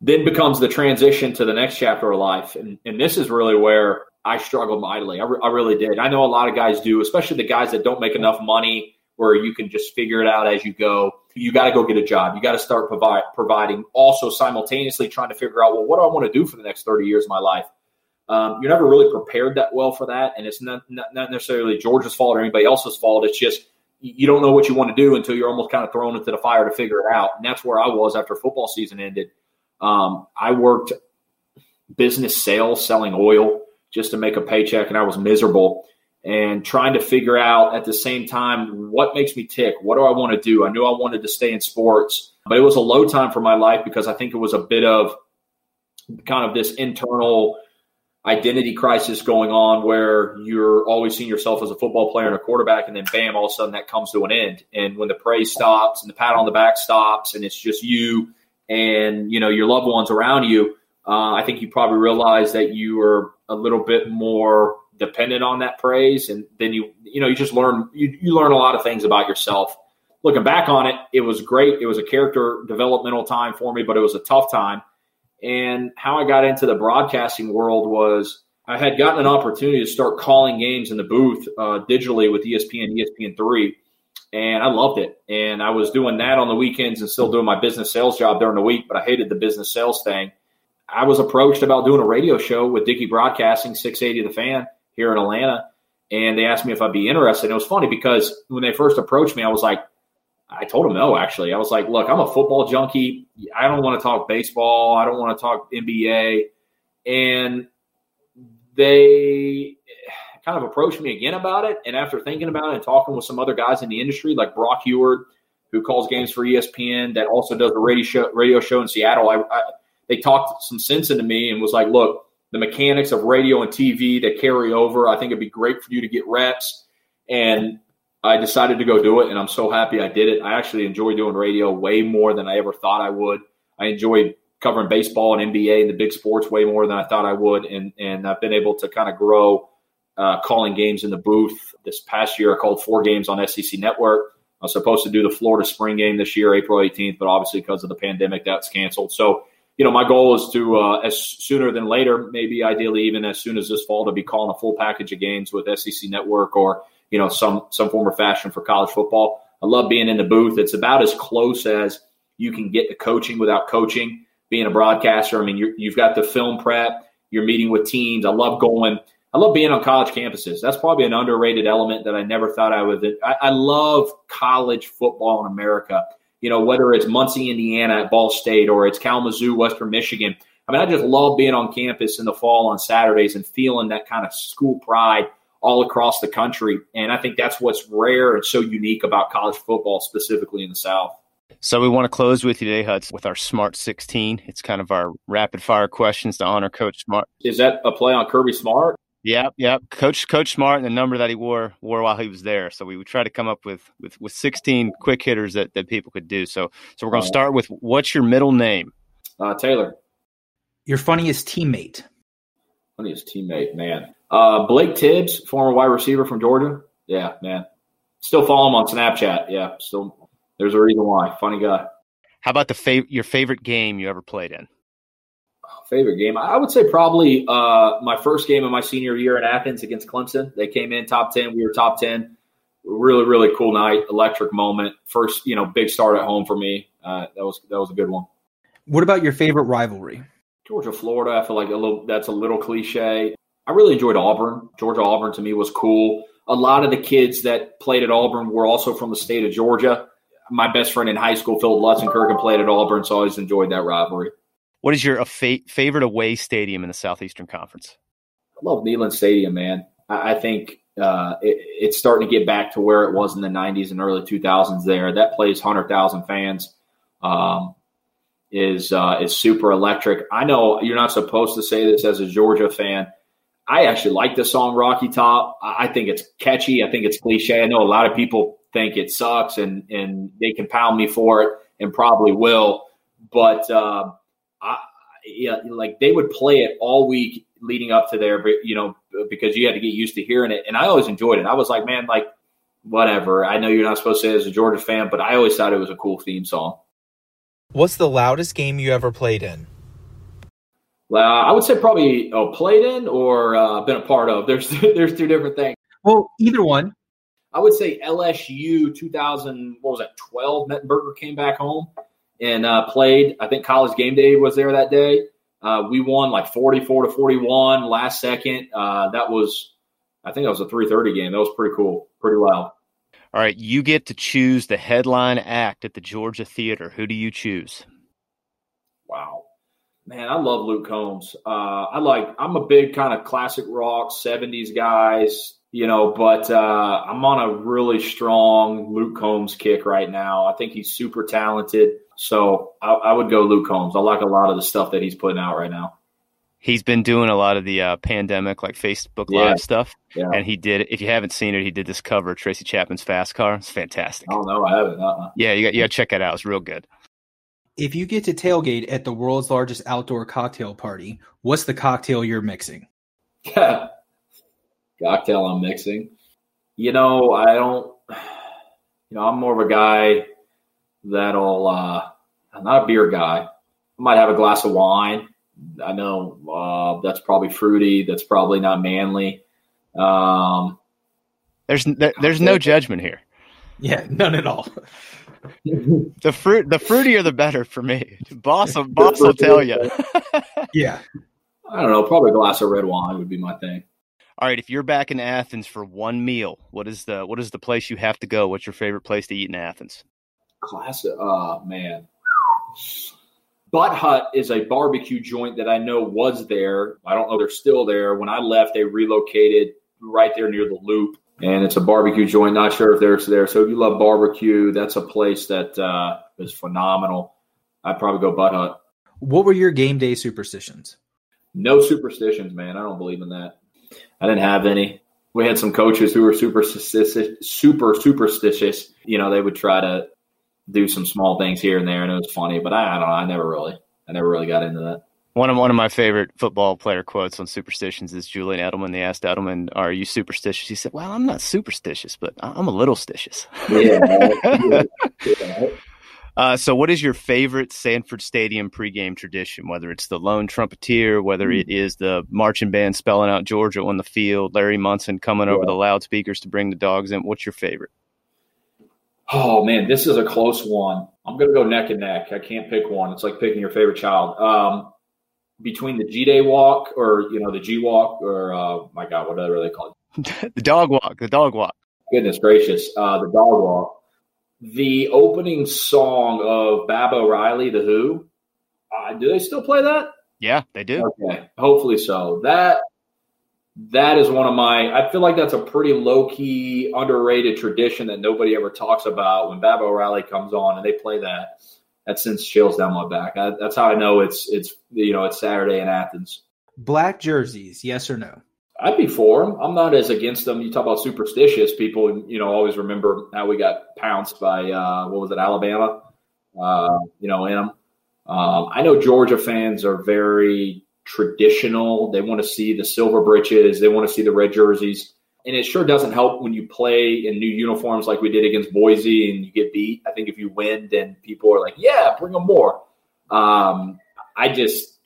Speaker 5: then becomes the transition to the next chapter of life. And, and this is really where I struggled mightily. I, re- I really did. I know a lot of guys do, especially the guys that don't make enough money where you can just figure it out as you go. You got to go get a job. You got to start provide, providing, also simultaneously trying to figure out, well, what do I want to do for the next 30 years of my life? Um, you're never really prepared that well for that. And it's not, not, not necessarily George's fault or anybody else's fault. It's just you don't know what you want to do until you're almost kind of thrown into the fire to figure it out. And that's where I was after football season ended. Um, I worked business sales selling oil just to make a paycheck, and I was miserable and trying to figure out at the same time what makes me tick. What do I want to do? I knew I wanted to stay in sports, but it was a low time for my life because I think it was a bit of kind of this internal identity crisis going on where you're always seeing yourself as a football player and a quarterback, and then bam, all of a sudden that comes to an end. And when the praise stops and the pat on the back stops, and it's just you and you know your loved ones around you, uh, I think you probably realize that you are a little bit more dependent on that praise, and then you you know you just learn you, you learn a lot of things about yourself. looking back on it, it was great. It was a character developmental time for me, but it was a tough time. And how I got into the broadcasting world was I had gotten an opportunity to start calling games in the booth uh, digitally with ESPN, ESPN3, and I loved it. And I was doing that on the weekends and still doing my business sales job during the week, but I hated the business sales thing. I was approached about doing a radio show with Dickey Broadcasting, 680 The Fan here in Atlanta, and they asked me if I'd be interested. And it was funny because when they first approached me, I was like, I told them no, actually. I was like, look, I'm a football junkie. I don't want to talk baseball. I don't want to talk NBA. And they kind of approached me again about it. And after thinking about it and talking with some other guys in the industry, like Brock Huard, who calls games for ESPN, that also does a radio show, radio show in Seattle, I, I, they talked some sense into me and was like, look, the mechanics of radio and TV that carry over, I think it'd be great for you to get reps. And I decided to go do it, and I'm so happy I did it. I actually enjoy doing radio way more than I ever thought I would. I enjoy covering baseball and NBA and the big sports way more than I thought I would, and and I've been able to kind of grow uh, calling games in the booth. This past year, I called four games on SEC Network. I was supposed to do the Florida spring game this year, April 18th, but obviously because of the pandemic, that's canceled. So, you know, my goal is to uh, as sooner than later, maybe ideally even as soon as this fall, to be calling a full package of games with SEC Network or you know some some form or fashion for college football. I love being in the booth. It's about as close as you can get to coaching without coaching. Being a broadcaster, I mean, you have got the film prep. You're meeting with teams. I love going. I love being on college campuses. That's probably an underrated element that I never thought I would. I, I love college football in America. You know, whether it's Muncie, Indiana at Ball State or it's Kalamazoo, Western Michigan. I mean, I just love being on campus in the fall on Saturdays and feeling that kind of school pride all across the country. And I think that's what's rare and so unique about college football, specifically in the South.
Speaker 3: So we want to close with you today, Huts, with our Smart 16. It's kind of our rapid fire questions to honor Coach Smart.
Speaker 5: Is that a play on Kirby Smart?
Speaker 3: Yep, yep. Coach Coach Smart and the number that he wore wore while he was there. So we would try to come up with with, with 16 quick hitters that, that people could do. So so we're going to start with what's your middle name?
Speaker 5: Uh, Taylor.
Speaker 4: Your funniest teammate.
Speaker 5: Funniest teammate, man. Uh, Blake Tibbs, former wide receiver from Georgia. Yeah, man. Still follow him on Snapchat. Yeah, still. There's a reason why. Funny guy.
Speaker 3: How about the fav- your favorite game you ever played in?
Speaker 5: Favorite game? I would say probably uh, my first game of my senior year in Athens against Clemson. They came in top ten. We were top ten. Really, really cool night. Electric moment. First, you know, big start at home for me. Uh, that was that was a good one.
Speaker 4: What about your favorite rivalry?
Speaker 5: Georgia, Florida. I feel like a little that's a little cliche. I really enjoyed Auburn. Georgia Auburn to me was cool. A lot of the kids that played at Auburn were also from the state of Georgia. My best friend in high school, Phil Lutzenkirchen, played at Auburn, so I always enjoyed that rivalry.
Speaker 3: What is your fa- favorite away stadium in the Southeastern Conference?
Speaker 5: I love Neyland Stadium, man. I, I think uh, it, it's starting to get back to where it was in the 90s and early 2000s there. That plays 100,000 fans. Um, is uh, is super electric. I know you're not supposed to say this as a Georgia fan, I actually like the song Rocky Top. I think it's catchy. I think it's cliche. I know a lot of people think it sucks and, and they can pound me for it and probably will. But, uh, yeah, like they would play it all week leading up to there, but you know, because you had to get used to hearing it. And I always enjoyed it. I was like, man, like, whatever. I know you're not supposed to say as a Georgia fan, but I always thought it was a cool theme song.
Speaker 6: What's the loudest game you ever played in?
Speaker 5: Uh, I would say probably oh, played in or uh, been a part of. There's there's two different things.
Speaker 4: Well, either one.
Speaker 5: I would say LSU 2000. What was that? 12. Mettenberger came back home and uh, played. I think College Game Day was there that day. Uh, we won like 44 to 41 last second. Uh, that was, I think that was a 3:30 game. That was pretty cool, pretty loud.
Speaker 3: All right, you get to choose the headline act at the Georgia Theater. Who do you choose?
Speaker 5: Wow. Man, I love Luke Combs. Uh, I like. I'm a big kind of classic rock '70s guys, you know. But uh, I'm on a really strong Luke Combs kick right now. I think he's super talented. So I, I would go Luke Combs. I like a lot of the stuff that he's putting out right now.
Speaker 3: He's been doing a lot of the uh, pandemic, like Facebook Live
Speaker 5: Yeah.
Speaker 3: stuff,
Speaker 5: Yeah.
Speaker 3: and he did. If you haven't seen it, he did this cover of Tracy Chapman's Fast Car. It's fantastic.
Speaker 5: I don't know. I haven't. Uh-uh.
Speaker 3: Yeah, you got, you got to check it out. It's real good.
Speaker 4: If you get to tailgate at the world's largest outdoor cocktail party, what's the cocktail you're mixing?
Speaker 5: Cocktail I'm mixing. You know, I don't. you know, I'm more of a guy that'll, uh, I'm not a beer guy. I might have a glass of wine. I know uh, that's probably fruity. That's probably not manly. Um,
Speaker 3: there's there's no judgment here.
Speaker 4: Yeah, none at all.
Speaker 3: the fruit, the fruitier the better for me. Boss, boss will tell you.
Speaker 4: yeah,
Speaker 5: I don't know. Probably a glass of red wine would be my thing.
Speaker 3: All right, if you're back in Athens for one meal, what is the what is the place you have to go? What's your favorite place to eat in Athens?
Speaker 5: Classic. Oh man, Butt Hut is a barbecue joint that I know was there. I don't know they're still there. When I left, they relocated right there near the Loop, and it's a barbecue joint. Not sure if they're there. So if you love barbecue, that's a place that uh, is phenomenal. I'd probably go Butt Hut.
Speaker 4: What were your game day superstitions?
Speaker 5: No superstitions, man. I don't believe in that. I didn't have any. We had some coaches who were super super superstitious. You know, they would try to do some small things here and there, and it was funny. But I, I don't know. I never really, I never really got into that.
Speaker 3: One of one of my favorite football player quotes on superstitions is Julian Edelman. They asked Edelman, "Are you superstitious?" He said, "Well, I'm not superstitious, but I'm a little stitious." Yeah. yeah. Uh, so, what is your favorite Sanford Stadium pregame tradition? Whether it's the lone trumpeter, whether hmm. it is the marching band spelling out Georgia on the field, Larry Munson coming over the loudspeakers to bring the dogs in. What's your favorite?
Speaker 5: Oh man, this is a close one. I'm gonna go neck and neck. I can't pick one. It's like picking your favorite child. Um, between the G Day walk or you know the G walk or uh, my God, whatever they call
Speaker 3: it, the dog walk. The dog walk.
Speaker 5: Goodness gracious, uh, the dog walk the opening song of Baba O'Riley, The Who. Uh, do they still play that?
Speaker 3: Yeah, they do.
Speaker 5: Okay, hopefully so. That that is one of my. I feel like that's a pretty low key, underrated tradition that nobody ever talks about. When Baba O'Riley comes on and they play that, that sends chills down my back. I, that's how I know it's it's you know it's Saturday in Athens.
Speaker 4: Black jerseys, yes or no?
Speaker 5: I'd be for them. I'm not as against them. You talk about superstitious people, you know, always remember how we got pounced by uh, what was it, Alabama? Uh, you know, in them. Um, I know Georgia fans are very traditional. They want to see the silver breeches. They want to see the red jerseys. And it sure doesn't help when you play in new uniforms like we did against Boise and you get beat. I think if you win, then people are like, yeah, bring them more. Um, I just,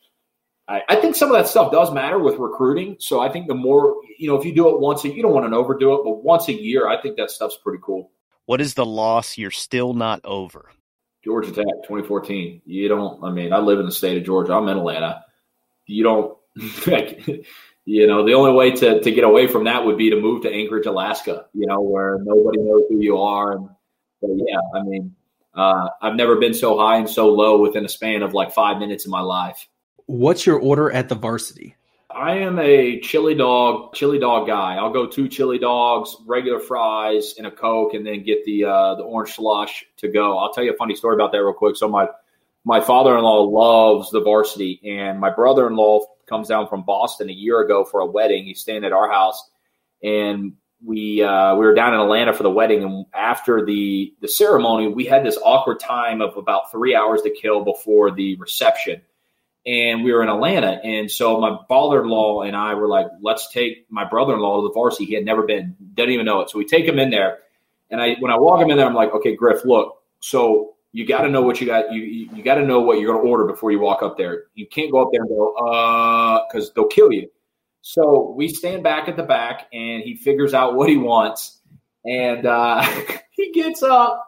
Speaker 5: I, I, think some of that stuff does matter with recruiting. So I think the more, you know, if you do it once, a, you don't want to overdo it, but once a year, I think that stuff's pretty cool.
Speaker 3: What is the loss you're still not over?
Speaker 5: Georgia Tech, 2014. You don't, I mean, I live in the state of Georgia. I'm in Atlanta. You don't, like, you know, the only way to, to get away from that would be to move to Anchorage, Alaska, you know, where nobody knows who you are. And but yeah, I mean, uh, I've never been so high and so low within a span of like five minutes in my life.
Speaker 4: What's your order at the varsity?
Speaker 5: I am a chili dog, chili dog guy. I'll go two chili dogs, regular fries, and a coke, and then get the uh, the orange slush to go. I'll tell you a funny story about that real quick. So my my father in law loves the varsity, and my brother in law comes down from Boston a year ago for a wedding. He's staying at our house, and we uh, we were down in Atlanta for the wedding, and after the the ceremony, we had this awkward time of about three hours to kill before the reception and we were in Atlanta. And so my father-in-law and I were like, let's take my brother-in-law to the varsity. He had never been, didn't even know it. So we take him in there. And I, when I walk him in there, I'm like, okay, Griff, look, so you got to know what you got. You, you, you got to know what you're going to order before you walk up there. You can't go up there and go, uh, cause they'll kill you. So we stand back at the back and he figures out what he wants. And, uh, he gets up,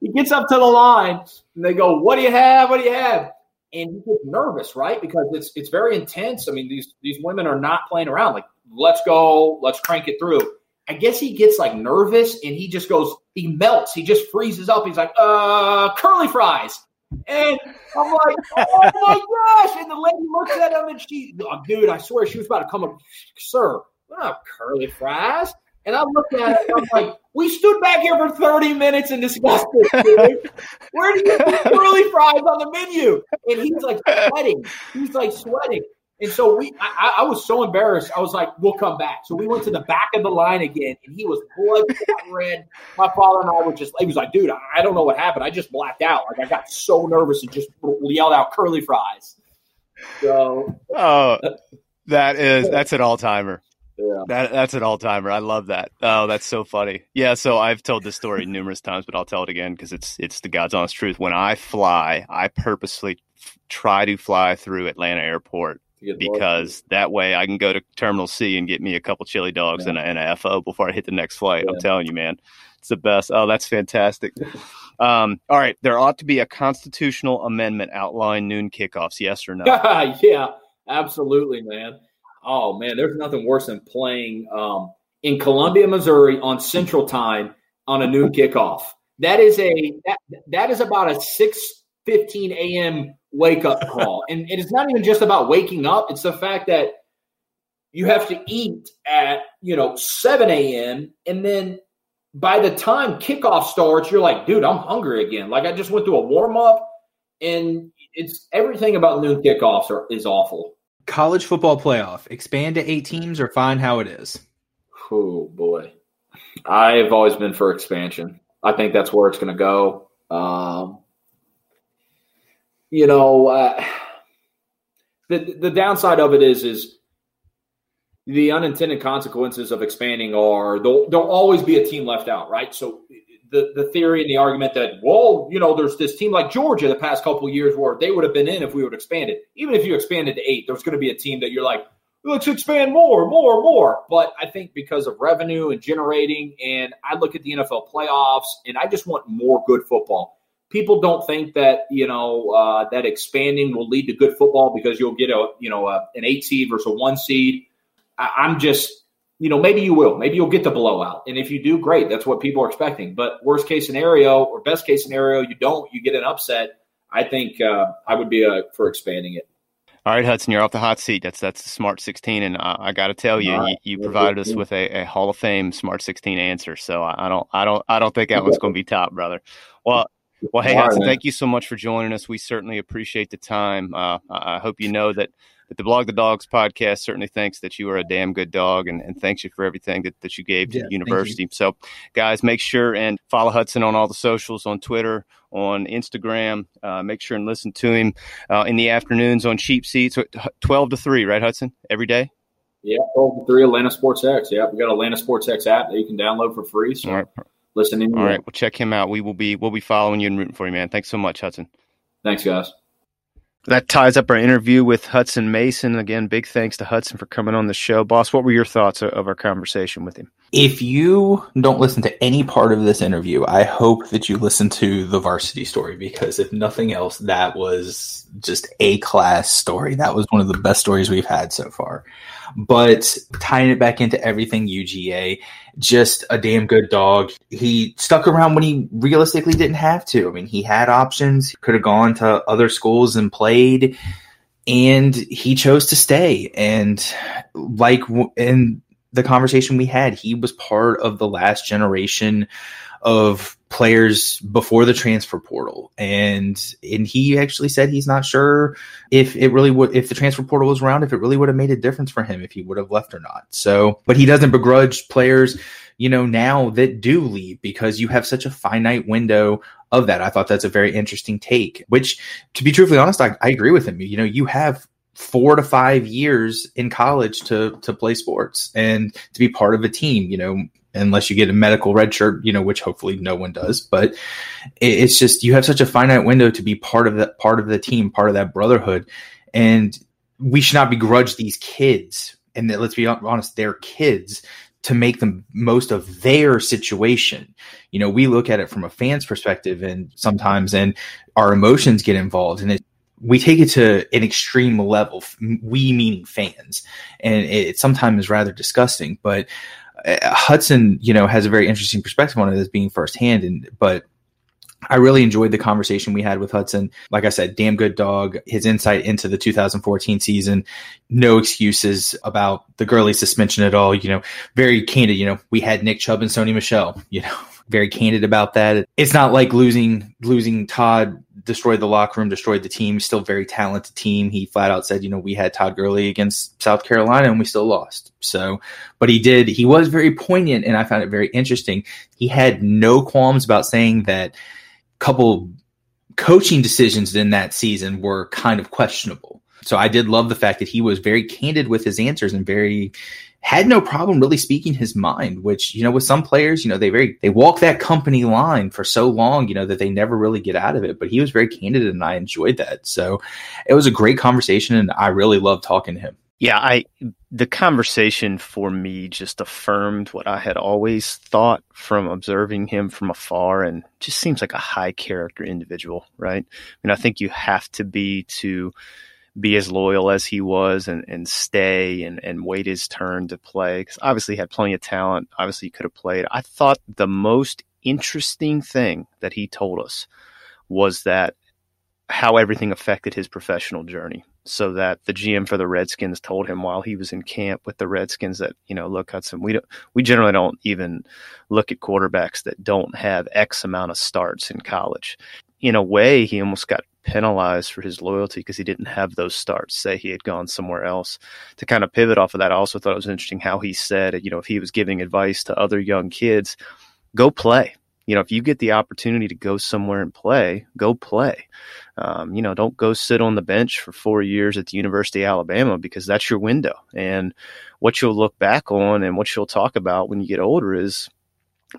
Speaker 5: he gets up to the line and they go, what do you have? What do you have? And he gets nervous, right? Because it's it's very intense. I mean, these these women are not playing around. Like, let's go, let's crank it through. I guess he gets like nervous and he just goes, he melts, he just freezes up. He's like, uh, curly fries. And I'm like, oh my gosh. And the lady looks at him and she, oh, dude, I swear she was about to come up, sir, we're not curly fries. And I looked at it I'm like, we stood back here for 30 minutes and discussed this. Where do you get curly fries on the menu? And he's like sweating. He's like sweating. And so we, I, I, was so embarrassed. I was like, "We'll come back." So we went to the back of the line again, and he was blood red. My father and I were just, he was like, "Dude, I don't know what happened. I just blacked out. Like I got so nervous and just yelled out curly fries." So,
Speaker 3: oh, that is that's an all timer.
Speaker 5: Yeah.
Speaker 3: That, that's an all timer. I love that. Oh, that's so funny. Yeah. So I've told this story numerous times, but I'll tell it again because it's it's the God's honest truth. When I fly, I purposely f- try to fly through Atlanta Airport because that way I can go to Terminal C and get me a couple chili dogs yeah. and, a, and a FO before I hit the next flight. Yeah. I'm telling you, man, it's the best. Oh, that's fantastic. Um, all right, there ought to be a constitutional amendment outline noon kickoffs. Yes or no?
Speaker 5: yeah, absolutely, man. Oh man, there's nothing worse than playing um, in Columbia, Missouri on Central Time on a noon kickoff. That is a that, that is about a six fifteen a.m. wake up call, and it is not even just about waking up. It's the fact that you have to eat at you know seven a.m. and then by the time kickoff starts, you're like, dude, I'm hungry again. Like I just went through a warm up, and it's everything about noon kickoffs are, is awful
Speaker 4: college football playoff. Expand to eight teams or find how it is.
Speaker 5: Oh boy. I've always been for expansion. I think that's where it's going to go. Um, you know uh, the the downside of it is is the unintended consequences of expanding are there'll, there'll always be a team left out right? So the, the theory and the argument that, well, you know, there's this team like Georgia the past couple years where they would have been in if we would have expanded. Even if you expanded to eight, there's going to be a team that you're like, let's expand more, more, more. But I think because of revenue and generating, and I look at the NFL playoffs and I just want more good football. People don't think that you know uh, that expanding will lead to good football because you'll get a you know a, an eight seed versus a one seed. I, I'm just you know, maybe you will. Maybe you'll get the blowout. And if you do, great. That's what people are expecting. But worst case scenario or best case scenario, you don't, you get an upset. I think uh, I would be uh, for expanding it.
Speaker 3: All right, Hutson, you're off the hot seat. That's that's the Smart 16, and I, I got to tell you, right. you, you, provided us with a, a, Hall of Fame Smart 16 answer. So I, don't, I don't, I don't think that one's going to be top, brother. Well, well, hey, Hutson, thank you so much for joining us. We certainly appreciate the time. Uh, I hope you know that but the Blog the Dogs podcast certainly thinks that you are a damn good dog and, and thanks you for everything that, that you gave to yeah, the university. So, guys, make sure and follow Hutson on all the socials on Twitter, on Instagram. Uh, make sure and listen to him uh, in the afternoons on Cheap Seats, 12 to 3, right, Hutson? Every day?
Speaker 5: Yeah, 12 to 3, Atlanta Sports X. Yeah, we got Atlanta Sports X app that you can download for free. So, all right. listen in.
Speaker 3: All right, well, check him out. We will be we'll be following you and rooting for you, man. Thanks so much, Hutson.
Speaker 5: Thanks, guys.
Speaker 3: That ties up our interview with Hutson Mason. Again, big thanks to Hutson for coming on the show. Boss, what were your thoughts of our conversation with him?
Speaker 4: If you don't listen to any part of this interview, I hope that you listen to the varsity story because if nothing else, that was just a class story. That was one of the best stories we've had so far. But tying it back into everything UGA, just a damn good dog. He stuck around when he realistically didn't have to. I mean, he had options. He could have gone to other schools and played, and he chose to stay. And like in the conversation we had, he was part of the last generation of players before the transfer portal. And and he actually said he's not sure if it really would if the transfer portal was around if it really would have made a difference for him if he would have left or not. So but he doesn't begrudge players you know now that do leave because you have such a finite window of that. I thought that's a very interesting take which to be truthfully honest i, I agree with him. You know you have four to five years in college to to play sports and to be part of a team you know unless you get a medical red shirt, you know, which hopefully no one does. But it's just you have such a finite window to be part of that part of the team, part of that brotherhood, and we should not begrudge these kids. And that, let's be honest, they're kids to make the most of their situation. You know, we look at it from a fan's perspective, and sometimes, and our emotions get involved, and it we take it to an extreme level. We meaning fans, and it, it sometimes is rather disgusting. But uh, Hutson, you know, has a very interesting perspective on it as being firsthand, and but I really enjoyed the conversation we had with Hutson. Like I said, damn good dog. His insight into the 2014 season, no excuses about the Gurley suspension at all. You know, very candid. You know, we had Nick Chubb and Sony Michel. You know, very candid about that. It's not like losing losing Todd destroyed the locker room, destroyed the team. Still very talented team. He flat out said, you know, we had Todd Gurley against South Carolina and we still lost. So, but he did. He was very poignant, and I found it very interesting. He had no qualms about saying that a couple coaching decisions in that season were kind of questionable. So I did love the fact that he was very candid with his answers and very had no problem really speaking his mind, which, you know, with some players, you know, they very, they walk that company line for so long, you know, that they never really get out of it. But he was very candid and I enjoyed that. So it was a great conversation and I really loved talking to him.
Speaker 3: Yeah, I the conversation for me just affirmed what I had always thought from observing him from afar and just seems like a high character individual, right? I mean, I think you have to be to be as loyal as he was and, and stay and, and wait his turn to play. Because obviously he had plenty of talent. Obviously he could have played. I thought the most interesting thing that he told us was that how everything affected his professional journey. So that the GM for the Redskins told him while he was in camp with the Redskins that, you know, look, Hutson, we don't we generally don't even look at quarterbacks that don't have X amount of starts in college. In a way, he almost got penalized for his loyalty because he didn't have those starts. Say he had gone somewhere else. To kind of pivot off of that, I also thought it was interesting how he said, you know, if he was giving advice to other young kids, go play. You know, if you get the opportunity to go somewhere and play, go play. Um, you know, don't go sit on the bench for four years at the University of Alabama because that's your window. And what you'll look back on and what you'll talk about when you get older is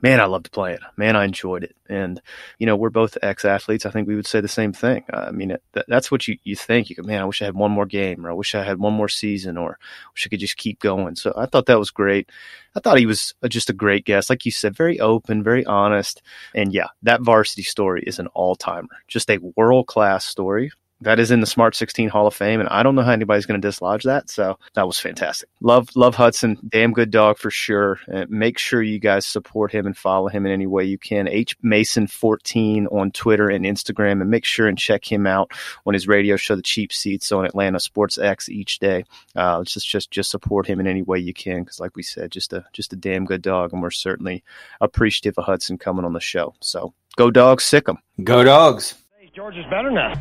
Speaker 3: man, I loved playing. Man, I enjoyed it. And, you know, we're both ex athletes. I think we would say the same thing. I mean, it, that's what you, you think. You go, man, I wish I had one more game or I wish I had one more season or I wish I could just keep going. So I thought that was great. I thought he was just a great guest. Like you said, very open, very honest. And yeah, that varsity story is an all timer, just a world class story that is in the Smart 16 Hall of Fame, and I don't know how anybody's going to dislodge that. So that was fantastic. Love, love Hutson. Damn good dog for sure. And make sure you guys support him and follow him in any way you can. H Mason 14 on Twitter and Instagram, and make sure and check him out on his radio show, The Cheap Seats, on Atlanta Sports X each day. Uh, just, just, just support him in any way you can, because like we said, just a, just a damn good dog, and we're certainly appreciative of Hutson coming on the show. So go dogs, sick 'em.
Speaker 4: Go dogs.
Speaker 1: George is better now.